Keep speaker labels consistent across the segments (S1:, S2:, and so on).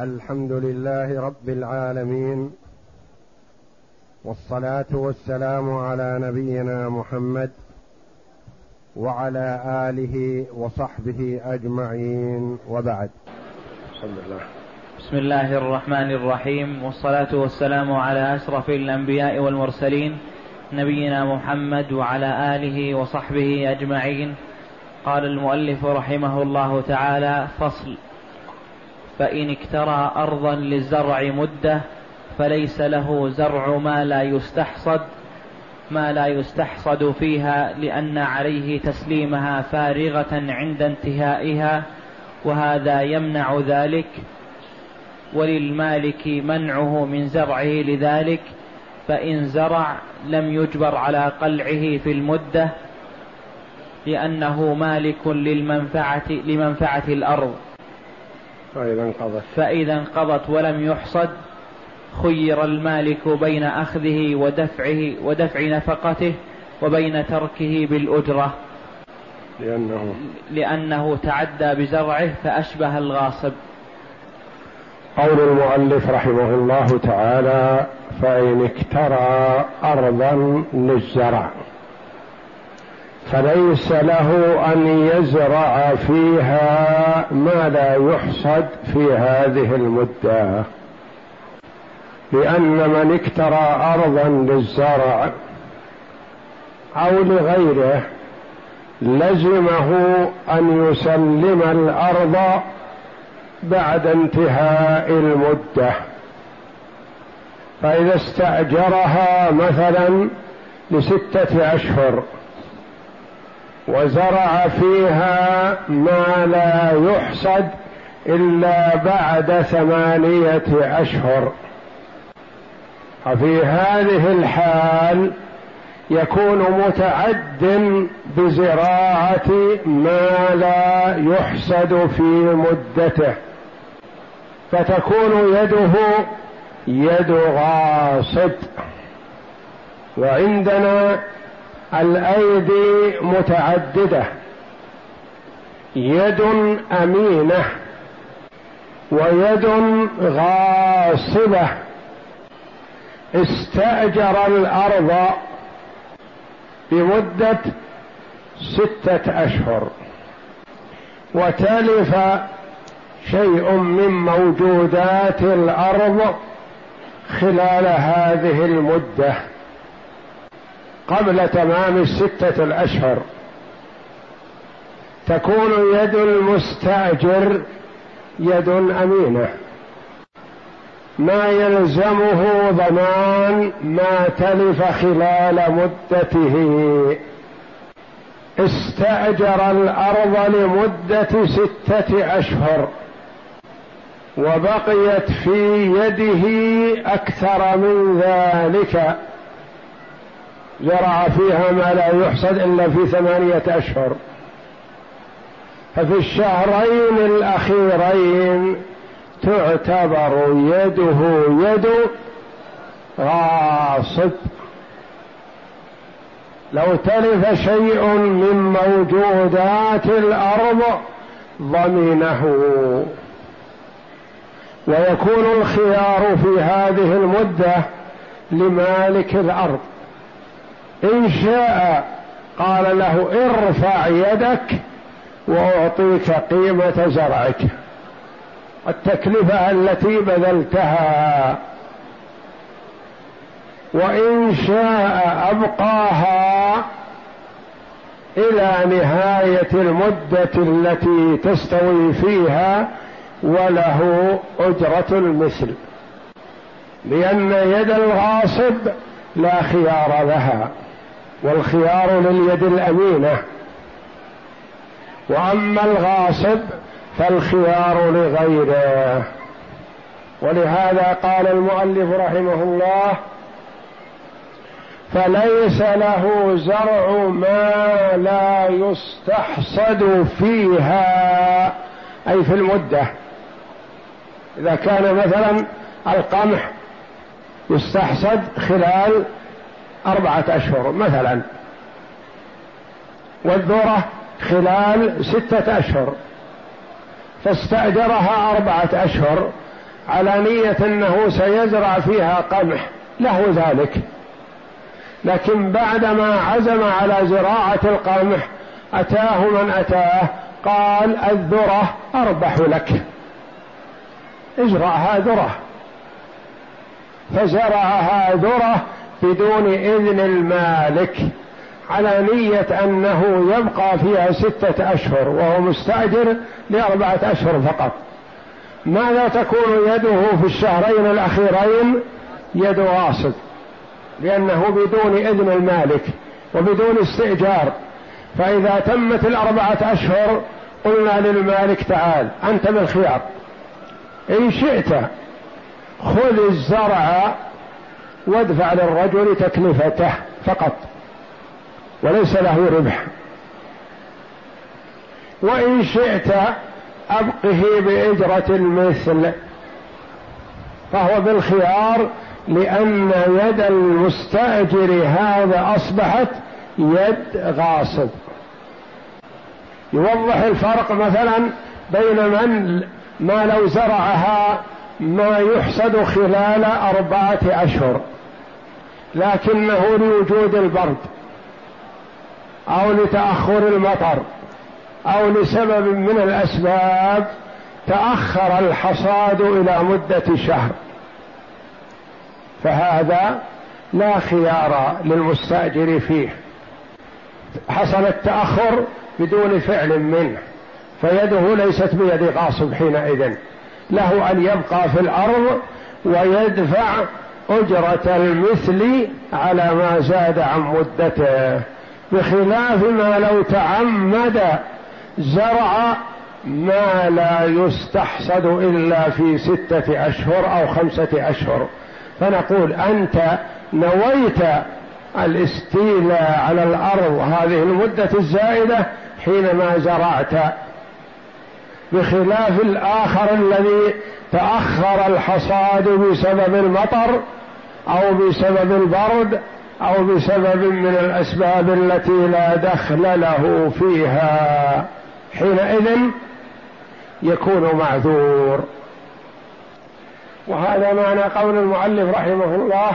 S1: الحمد لله رب العالمين والصلاة والسلام على نبينا محمد وعلى آله وصحبه أجمعين وبعد.
S2: بسم الله بسم الله الرحمن الرحيم والصلاة والسلام على أشرف الأنبياء والمرسلين نبينا محمد وعلى آله وصحبه أجمعين. قال المؤلف رحمه الله تعالى فصل. فإن اكترى أرضا للزرع مدة فليس له زرع ما لا يستحصد ما لا يستحصد فيها لأن عليه تسليمها فارغة عند انتهائها وهذا يمنع ذلك. وللمالك منعه من زرعه لذلك فإن زرع لم يجبر على قلعه في المدة لأنه مالك للمنفعة لمنفعة الأرض.
S1: فإذا انقضت.
S2: فإذا انقضت ولم يحصد خير المالك بين أخذه ودفعه ودفع نفقته وبين تركه بالأجرة.
S1: لأنه
S2: لأنه تعدى بزرعه فأشبه الغاصب.
S1: قول المؤلف رحمه الله تعالى فإن اكترى أرضا للزرع. فليس له أن يزرع فيها ما لا يحصد في هذه المدة. لأن من اكترى ارضا للزرع أو لغيره لزمه أن يسلم الأرض بعد انتهاء المدة. فإذا استأجرها مثلا لستة أشهر. وزرع فيها ما لا يحصد إلا بعد ثمانية أشهر. ففي هذه الحال يكون متعد بزراعة ما لا يحصد في مدته فتكون يده يد غاصب. وعندنا الأيدي متعددة يد أمينة ويد غاصبة. استأجر الأرض بمدة ستة أشهر. وتلف شيء من موجودات الأرض خلال هذه المدة. قبل تمام الستة الأشهر. تكون يد المستأجر يد أمينة. ما يلزمه ضمان ما تلف خلال مدته. استأجر الأرض لمدة ستة أشهر. وبقيت في يده أكثر من ذلك. زرع فيها ما لا يحصد إلا في ثمانية أشهر. ففي الشهرين الأخيرين تعتبر يده يد غاصب. لو تلف شيء من موجودات الأرض ضمنه ويكون الخيار في هذه المدة لمالك الأرض. إن شاء قال له ارفع يدك وأعطيك قيمة زرعك. التكلفة التي بذلتها. وإن شاء أبقاها إلى نهاية المدة التي تستوي فيها وله أجرة المثل. لأن يد الغاصب لا خيار لها. والخيار لليد الأمينة. وأما الغاصب فالخيار لغيره. ولهذا قال المؤلف رحمه الله فليس له زرع ما لا يستحصد فيها أي في المدة. إذا كان مثلا القمح يستحصد خلال أربعة أشهر مثلا. والذرة خلال ستة أشهر. فاستأجرها أربعة أشهر على نية أنه سيزرع فيها قمح. له ذلك. لكن بعدما عزم على زراعة القمح أتاه من أتاه قال الذرة أربح لك. ازرعها ذرة. فزرعها ذرة بدون إذن المالك على نية أنه يبقى فيها ستة أشهر وهو مستأجر لأربعة أشهر فقط. ماذا تكون يده في الشهرين الأخيرين؟ يد غاصب لأنه بدون إذن المالك وبدون استئجار. فإذا تمت الأربعة أشهر قلنا للمالك تعال أنت بالخيار. إن شئت خذ الزرع وادفع للرجل تكلفته فقط وليس له ربح. وإن شئت أبقه بإجرة المثل فهو بالخيار لأن يد المستأجر هذا أصبحت يد غاصب. يوضح الفرق مثلا بين من ما لو زرعها ما يحصد خلال أربعة أشهر لكنه لوجود البرد أو لتأخر المطر أو لسبب من الأسباب تأخر الحصاد إلى مدة شهر. فهذا لا خيار للمستأجر فيه. حصل التأخر بدون فعل منه فيده ليست بيد غاصب حينئذ. له أن يبقى في الأرض ويدفع أجرة المثل على ما زاد عن مدته. بخلاف ما لو تعمد زرع ما لا يستحصد إلا في ستة أشهر أو خمسة أشهر. فنقول أنت نويت الاستيلاء على الأرض هذه المدة الزائدة حينما زرعت بخلاف الآخر الذي تأخر الحصاد بسبب المطر أو بسبب البرد أو بسبب من الأسباب التي لا دخل له فيها. حينئذ يكون معذور. وهذا معنى قول المؤلف رحمه الله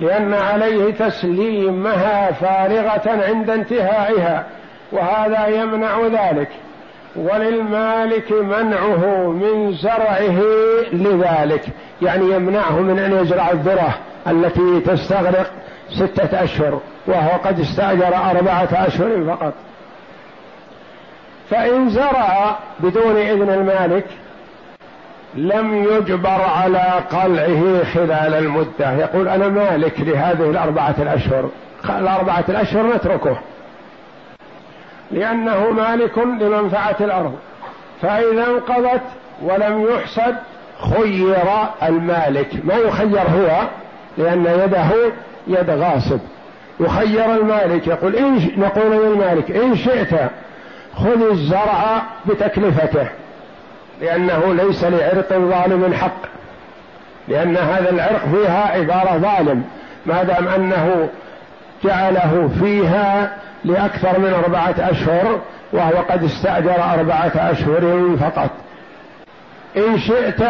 S1: لأن عليه تسليمها فارغة عند انتهائها وهذا يمنع ذلك. وللمالك منعه من زرعه لذلك يعني يمنعه من أن يزرع الذرة التي تستغرق ستة أشهر وهو قد استأجر أربعة أشهر فقط. فإن زرع بدون إذن المالك لم يجبر على قلعه خلال المدة. يقول أنا مالك لهذه الأربعة الأشهر الأربعة الأشهر نتركه. لأنه مالك لمنفعة الأرض. فإذا انقضت ولم يحسد خير المالك. ما يخير هو؟ لأن يده يد غاصب. يخير المالك. يقول إن نقول للمالك إن شئت خذ الزرع بتكلفته. لأنه ليس لعرق ظالم حق. لأن هذا العرق فيها عبارة ظالم. ما دام أنه جعله فيها لأكثر من أربعة أشهر وهو قد استأجر أربعة أشهر فقط. إن شئت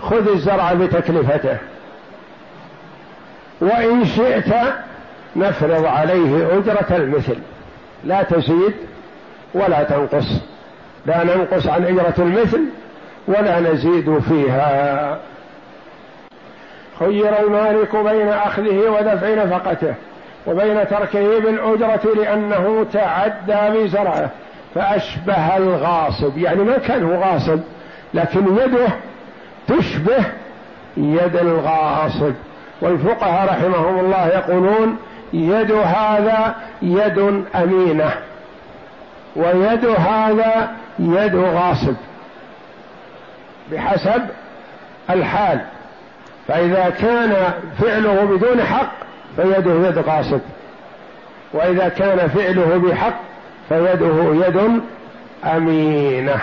S1: خذ الزرع بتكلفته. وإن شئت نفرض عليه أجرة المثل. لا تزيد ولا تنقص. لا ننقص عن أجرة المثل ولا نزيد فيها. خير المالك بين أخذه ودفع نفقته. وبين تركه بالأجرة لأنه تعدى بزرعه فأشبه الغاصب. يعني ما كان هو غاصب لكن يده تشبه يد الغاصب. والفقهاء رحمهم الله يقولون يد هذا يد أمينة ويد هذا يد غاصب بحسب الحال. فإذا كان فعله بدون حق فيده يد غاصب وإذا كان فعله بحق فيده يد أمينة.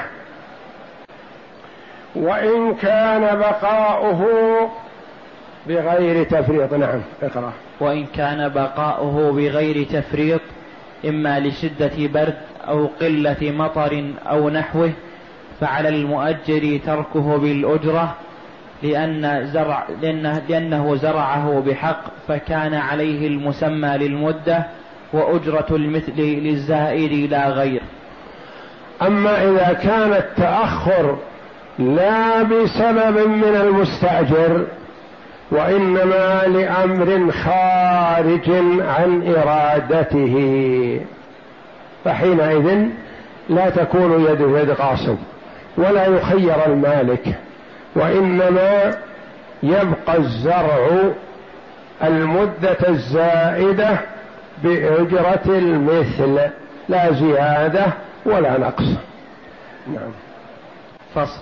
S1: وإن كان بقاؤه بغير تفريط. نعم اقرأ.
S2: وإن كان بقاؤه بغير تفريط إما لشدة برد أو قلة مطر أو نحوه فعلى المؤجر تركه بالأجرة لأن زرع لأنه, لأنه زرعه بحق فكان عليه المسمى للمدة وأجرة المثل للزائد لا غير.
S1: أما إذا كان التأخر لا بسبب من المستأجر وإنما لأمر خارج عن إرادته. فحينئذ لا تكون يد يد غاصب ولا يخير المالك. وإنما يبقى الزرع المدة الزائدة بأجرة المثل لا زيادة ولا نقص. نعم.
S2: فصل.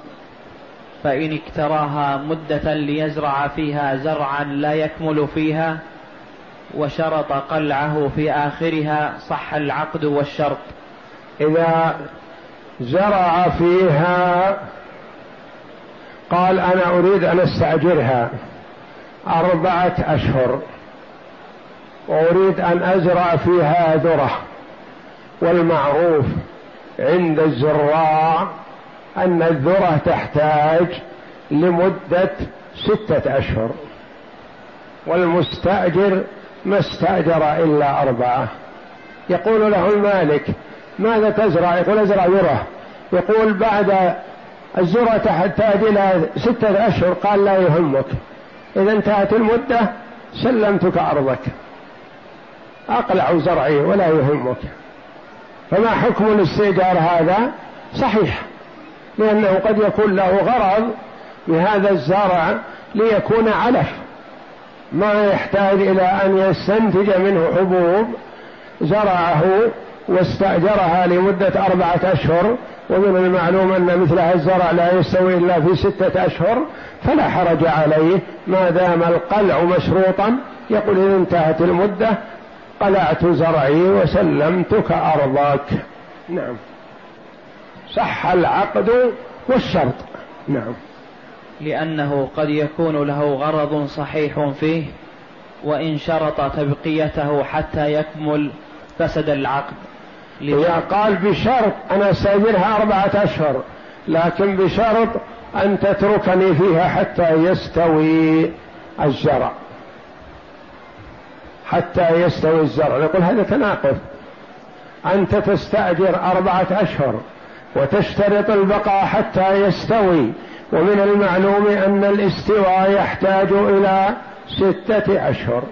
S2: فإن اكتراها مدة ليزرع فيها زرعا لا يكمل فيها وشرط قلعه في آخرها صح العقد والشرط.
S1: إذا زرع فيها قال أنا أريد أن أستأجرها أربعة أشهر وأريد أن أزرع فيها ذرة والمعروف عند الزراع أن الذرة تحتاج لمدة ستة أشهر والمستأجر ما استأجر إلا أربعة. يقول له المالك ماذا تزرع؟ يقول أزرع ذرة. يقول بعد الذرة تحتاج إلى ستة أشهر قال لا يهمك. إذا انتهت المدة سلمتك أرضك. أقلع زرعي ولا يهمك. فما حكم الاستئجار هذا؟ صحيح. لأنه قد يكون له غرض بهذا الزرع ليكون علف. ما يحتاج إلى أن يستنتج منه حبوب زرعه واستأجرها لمدة أربعة أشهر ومن المعلوم أن مثل الزرع لا يستوي إلا في ستة أشهر فلا حرج عليه. ما دام القلع مشروطا يقول إذا انتهت المدة قلعت زرعي وسلمتك أرضك نعم. صح العقد والشرط. نعم.
S2: لأنه قد يكون له غرض صحيح فيه وإن شرط تبقيته حتى يكمل فسد العقد.
S1: إذا قال بشرط أنا أستأجرها أربعة أشهر لكن بشرط أن تتركني فيها حتى يستوي الزرع. حتى يستوي الزرع. يقول هذا تناقض. أنت تستأجر أربعة أشهر وتشترط البقاء حتى يستوي. ومن المعلوم أن الاستواء يحتاج إلى ستة أشهر.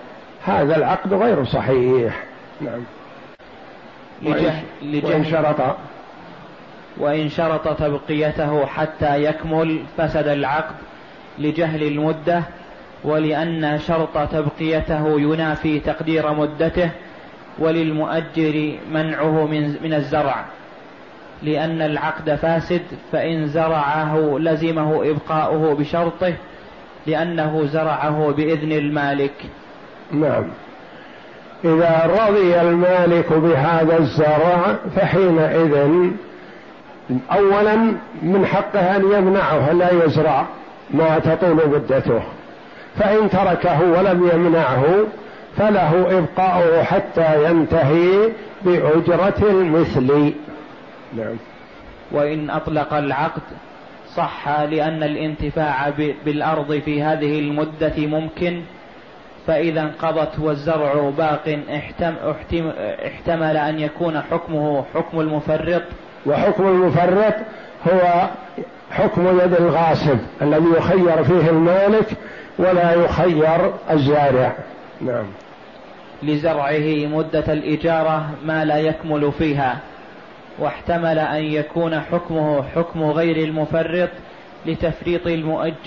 S1: هذا العقد غير صحيح. نعم. لجه وإن شرط.
S2: وإن شرط تبقيته حتى يكمل فسد العقد لجهل المدة ولأن شرط تبقيته ينافي تقدير مدته وللمؤجر منعه من من الزرع. لأن العقد فاسد فإن زرعه لزمه إبقاؤه بشرطه لأنه زرعه بإذن المالك.
S1: نعم. إذا رضي المالك بهذا الزرع فحينئذ أولا من حقه أن يمنعه لا يزرع ما تطول مدته. فإن تركه ولم يمنعه فله إبقاؤه حتى ينتهي بأجرة المثل.
S2: نعم. وإن أطلق العقد صح لأن الانتفاع بالأرض في هذه المدة ممكن فإذا انقضت والزرع باق احتمل أن يكون حكمه حكم المفرط.
S1: وحكم المفرط هو حكم يد الغاصب الذي يخير فيه المالك ولا يخير الزارع. نعم.
S2: لزرعه مدة الإجارة ما لا يكمل فيها واحتمل أن يكون حكمه حكم غير المفرط لتفريط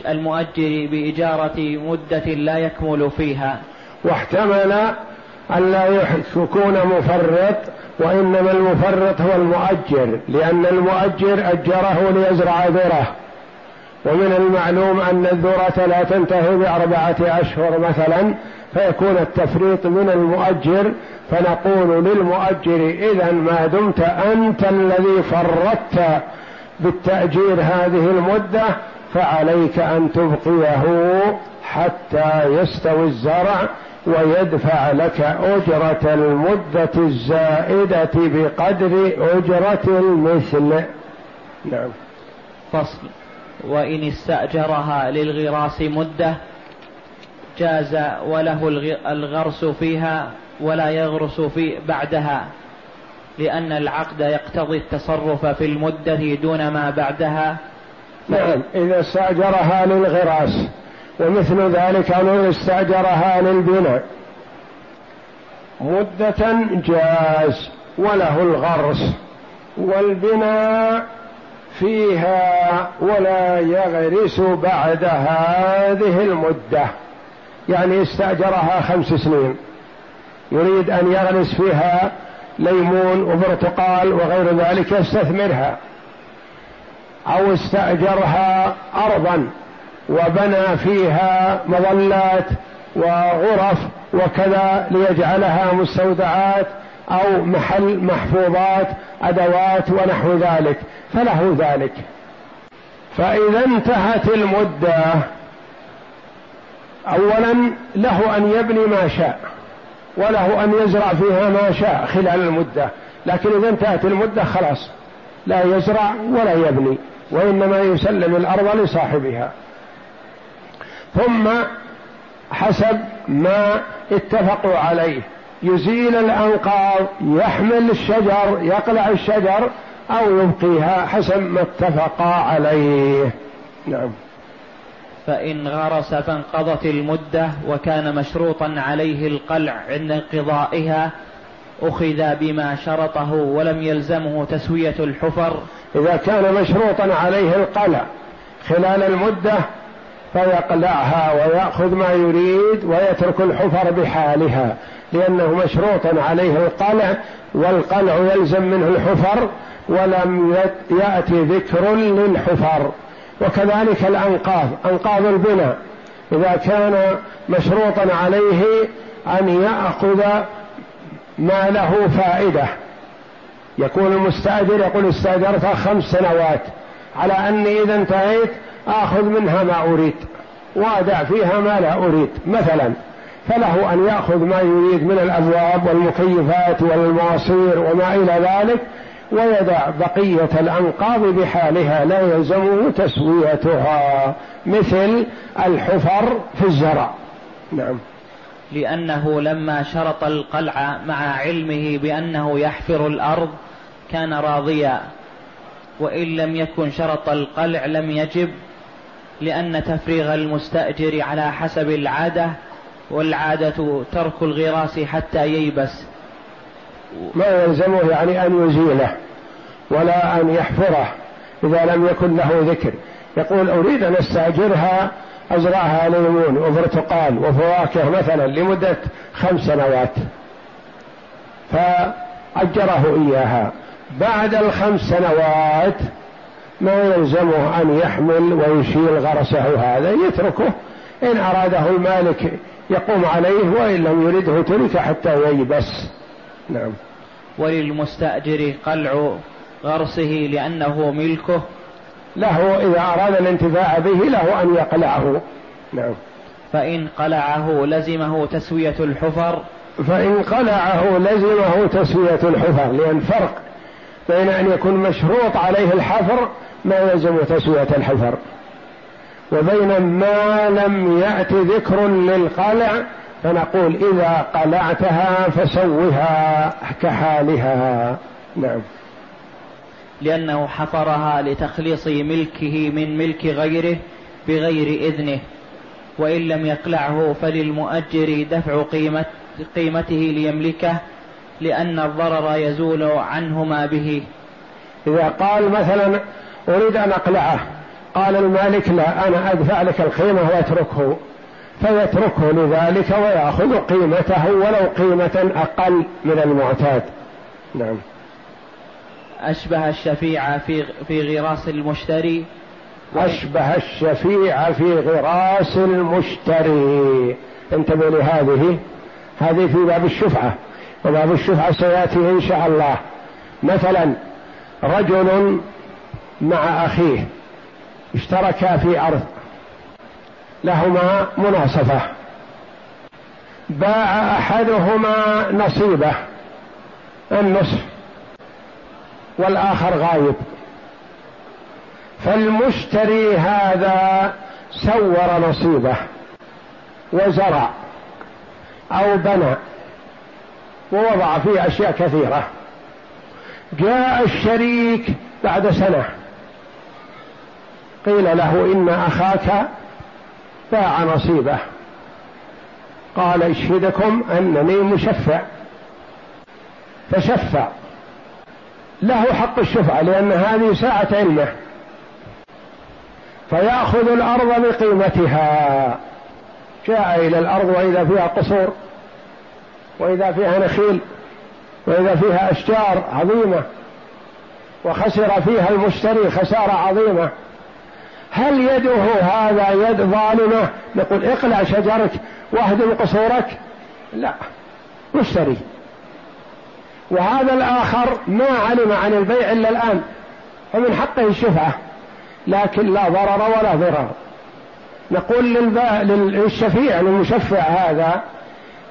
S2: المؤجر بإجارة مدة لا يكمل فيها.
S1: واحتمل أن لا يكون مفرط وإنما المفرط هو المؤجر لأن المؤجر أجره ليزرع ذرة. ومن المعلوم أن الذرة لا تنتهي بأربعة أشهر مثلا فيكون التفريط من المؤجر. فنقول للمؤجر إذا ما دمت أنت الذي فرطت بالتأجير هذه المدة فعليك أن تبقيه حتى يستوي الزرع ويدفع لك أجرة المدة الزائدة بقدر أجرة المثل. نعم.
S2: فصل. وإن استأجرها للغراس مدة جاز وله الغرس فيها ولا يغرس في بعدها. لأن العقد يقتضي التصرف في المدة دون ما بعدها.
S1: نعم إذا استأجرها للغراس ومثل ذلك لو استأجرها للبناء. مدة جاز وله الغرس والبناء فيها ولا يغرس بعد هذه المدة. يعني استأجرها خمس سنين يريد أن يغرس فيها ليمون وبرتقال وغير ذلك يستثمرها أو استأجرها أرضا وبنى فيها مظلات وغرف وكذا ليجعلها مستودعات أو محل محفوظات أدوات ونحو ذلك فله ذلك. فإذا انتهت المدة اولا له أن يبني ما شاء. وله أن يزرع فيها ما شاء خلال المدة. لكن إذا انتهت المدة خلاص لا يزرع ولا يبني وإنما يسلم الأرض لصاحبها. ثم حسب ما اتفقوا عليه يزيل الأنقاض يحمل الشجر يقلع الشجر أو يبقيها حسب ما اتفقا عليه. نعم.
S2: فإن غرس فانقضت المدة وكان مشروطا عليه القلع عند انقضائها أخذ بما شرطه ولم يلزمه تسوية الحفر.
S1: إذا كان مشروطا عليه القلع خلال المدة فيقلعها ويأخذ ما يريد ويترك الحفر بحالها لأنه مشروط عليه القلع والقلع يلزم منه الحفر ولم يأتي ذكر للحفر. وكذلك الأنقاض أنقاض البناء. إذا كان مشروطا عليه أن يأخذ ما له فائدة. يكون المستأجر يقول استأجرت خمس سنوات. على أني إذا انتهيت آخذ منها ما أريد. وأدع فيها ما لا أريد مثلا. فله أن يأخذ ما يريد من الأبواب والمكيفات والمواصير وما إلى ذلك. ويدع بقية الأنقاض بحالها لا يلزمه تسويتها مثل الحفر في الزرع. نعم.
S2: لأنه لما شرط القلع مع علمه بأنه يحفر الأرض كان راضيا وإن لم يكن شرط القلع لم يجب لأن تفريغ المستأجر على حسب العادة والعادة ترك الغراس حتى ييبس.
S1: ما يلزمه يعني أن يزيله ولا أن يحفره إذا لم يكن له ذكر. يقول أريد أن أستأجرها أزرعها ليمون وبرتقال وفواكه مثلا لمدة خمس سنوات. فأجره إياها. بعد الخمس سنوات ما يلزمه أن يحمل ويشيل غرسه هذا يتركه. إن أراده المالك يقوم عليه وإن لم يرده ترك حتى ييبس. نعم.
S2: وللمستأجر قلع غرسه لأنه ملكه.
S1: له إذا أراد الانتفاع به له أن يقلعه. نعم.
S2: فإن قلعه لزمه تسوية الحفر.
S1: فإن قلعه لزمه تسوية الحفر لأن فرق بين أن يكون مشروط عليه الحفر ما يلزم تسوية الحفر. وبين ما لم يأت ذكر للقلع فنقول إذا قلعتها فسوها كحالها. نعم.
S2: لأنه حفرها لتخليص ملكه من ملك غيره بغير إذنه وإن لم يقلعه فللمؤجر دفع قيمة قيمته ليملكه لأن الضرر يزول عنه ما به.
S1: إذا قال مثلا أريد أن أقلعه قال المالك لا أنا أدفع لك القيمة وأتركه. فيتركه لذلك ويأخذ قيمته ولو قيمة أقل من المعتاد. نعم.
S2: أشبه الشفيع في في غراس المشتري.
S1: أشبه الشفيع في غراس المشتري. انتبه لهذه. هذه في باب الشفعة. وباب الشفعة سيأتي إن شاء الله. مثلا رجل مع أخيه اشتركا في أرض. لهما مناصفة. باع أحدهما نصيبه النصف والآخر غايب. فالمشتري هذا سور نصيبه وزرع أو بنى ووضع فيه أشياء كثيرة. جاء الشريك بعد سنة قيل له إن أخاك باع نصيبه. قال اشهدكم أنني مشفع. فشفع. له حق الشفعة لأن هذه ساعة علمه. فيأخذ الأرض بقيمتها. جاء إلى الأرض وإذا فيها قصور وإذا فيها نخيل وإذا فيها أشجار عظيمة وخسر فيها المشتري خسارة عظيمة. هل يده هذا يد ظالمة؟ نقول اقلع شجرك واهدم قصورك. لا مشتري. وهذا الآخر ما علم عن البيع إلا الآن فمن حقه الشفعة لكن لا ضرر ولا ضرر. نقول للشفيع للمشفع هذا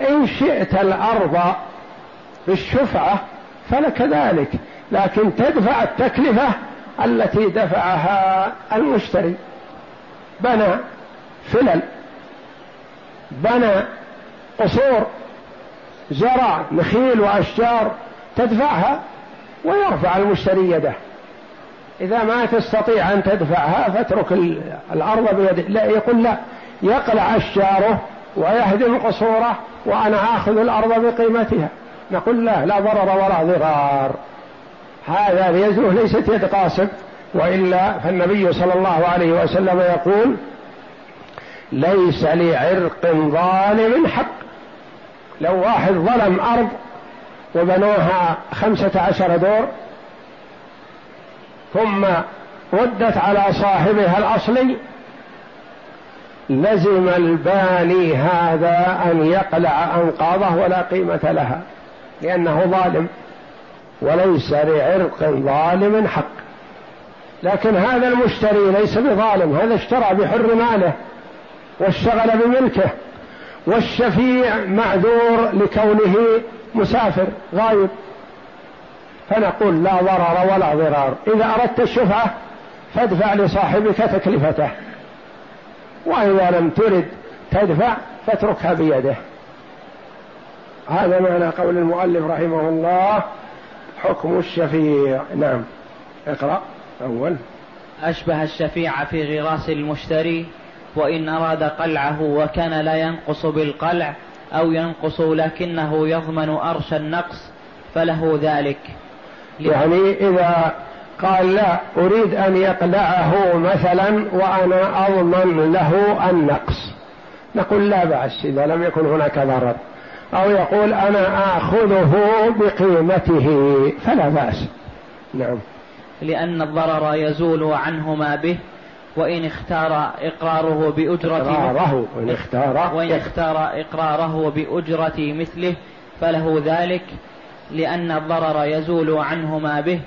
S1: إن شئت الأرض بالشفعة فلك ذلك لكن تدفع التكلفة التي دفعها المشتري. بنى فلل بنى قصور زرع نخيل وأشجار تدفعها ويرفع المشتري يده. إذا ما تستطيع أن تدفعها فاترك الأرض بيده لا يقول لا يقلع أشجاره ويهدم قصوره وأنا آخذ الأرض بقيمتها. نقول لا لا ضرر ولا ضرار. هذا يده ليست يد قاسم وإلا فالنبي صلى الله عليه وسلم يقول ليس لعرق ظالم حق. لو واحد ظلم أرض وبنوها خمسة عشر دور ثم ردت على صاحبها الأصلي لزم الباني هذا أن يقلع أنقاضه ولا قيمة لها لأنه ظالم. وليس لعرق ظالم حق. لكن هذا المشتري ليس بظالم هذا اشترى بحر ماله واشتغل بملكه والشفيع معذور لكونه مسافر غايب. فنقول لا ضرر ولا ضرار إذا أردت الشفعة فادفع لصاحبك تكلفته وإذا لم ترد تدفع فاتركها بيده. هذا معنى قول المؤلف رحمه الله حكم الشفيع. نعم. اقرأ. أول.
S2: أشبه الشفيع في غراس المشتري وإن أراد قلعه وكان لا ينقص بالقلع أو ينقص لكنه يضمن أرش النقص فله ذلك.
S1: يعني إذا قال لا أريد أن يقلعه مثلا وأنا أضمن له النقص. نقول لا بأس إذا لم يكن هناك ضرر. أو يقول أنا آخذه بقيمته. فلا بأس. نعم.
S2: لأن الضرر يزول عنه ما به وإن اختار إقراره بأجرة
S1: إقراره وإن اختار
S2: وإن اختار إقراره بأجرة مثله فله ذلك لأن الضرر يزول عنه ما به.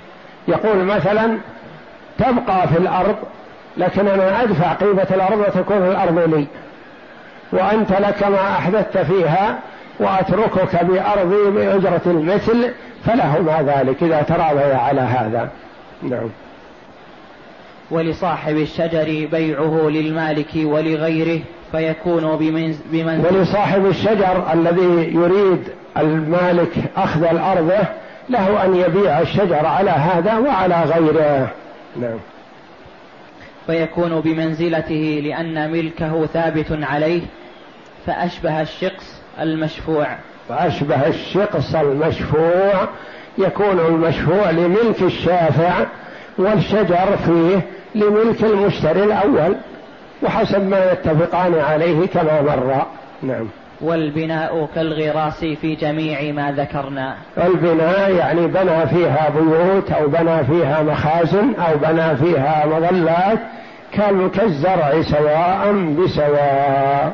S1: يقول مثلا تبقى في الأرض لكن أنا أدفع قيمة الأرض وتكون الأرض لي وأنت لك ما أحدثت فيها وأتركك بأرضي بأجرة المثل فلهما ذلك إذا تراضيا على هذا. نعم.
S2: ولصاحب الشجر بيعه للمالك ولغيره فيكون بمن
S1: ولصاحب الشجر الذي يريد المالك أخذ الأرض له أن يبيع الشجر على هذا وعلى غيره. نعم.
S2: فيكون بمنزلته لأن ملكه ثابت عليه فأشبه الشقص المشفوع.
S1: فأشبه الشقص المشفوع يكون المشفوع لملك الشافع والشجر فيه لملك المشتري الأول وحسب ما يتفقان عليه كما مر. نعم.
S2: والبناء كالغراس في جميع ما ذكرنا.
S1: البناء يعني بنى فيها بيوت أو بنى فيها مخازن أو بنى فيها مظلات كالزرع سواء بسواء.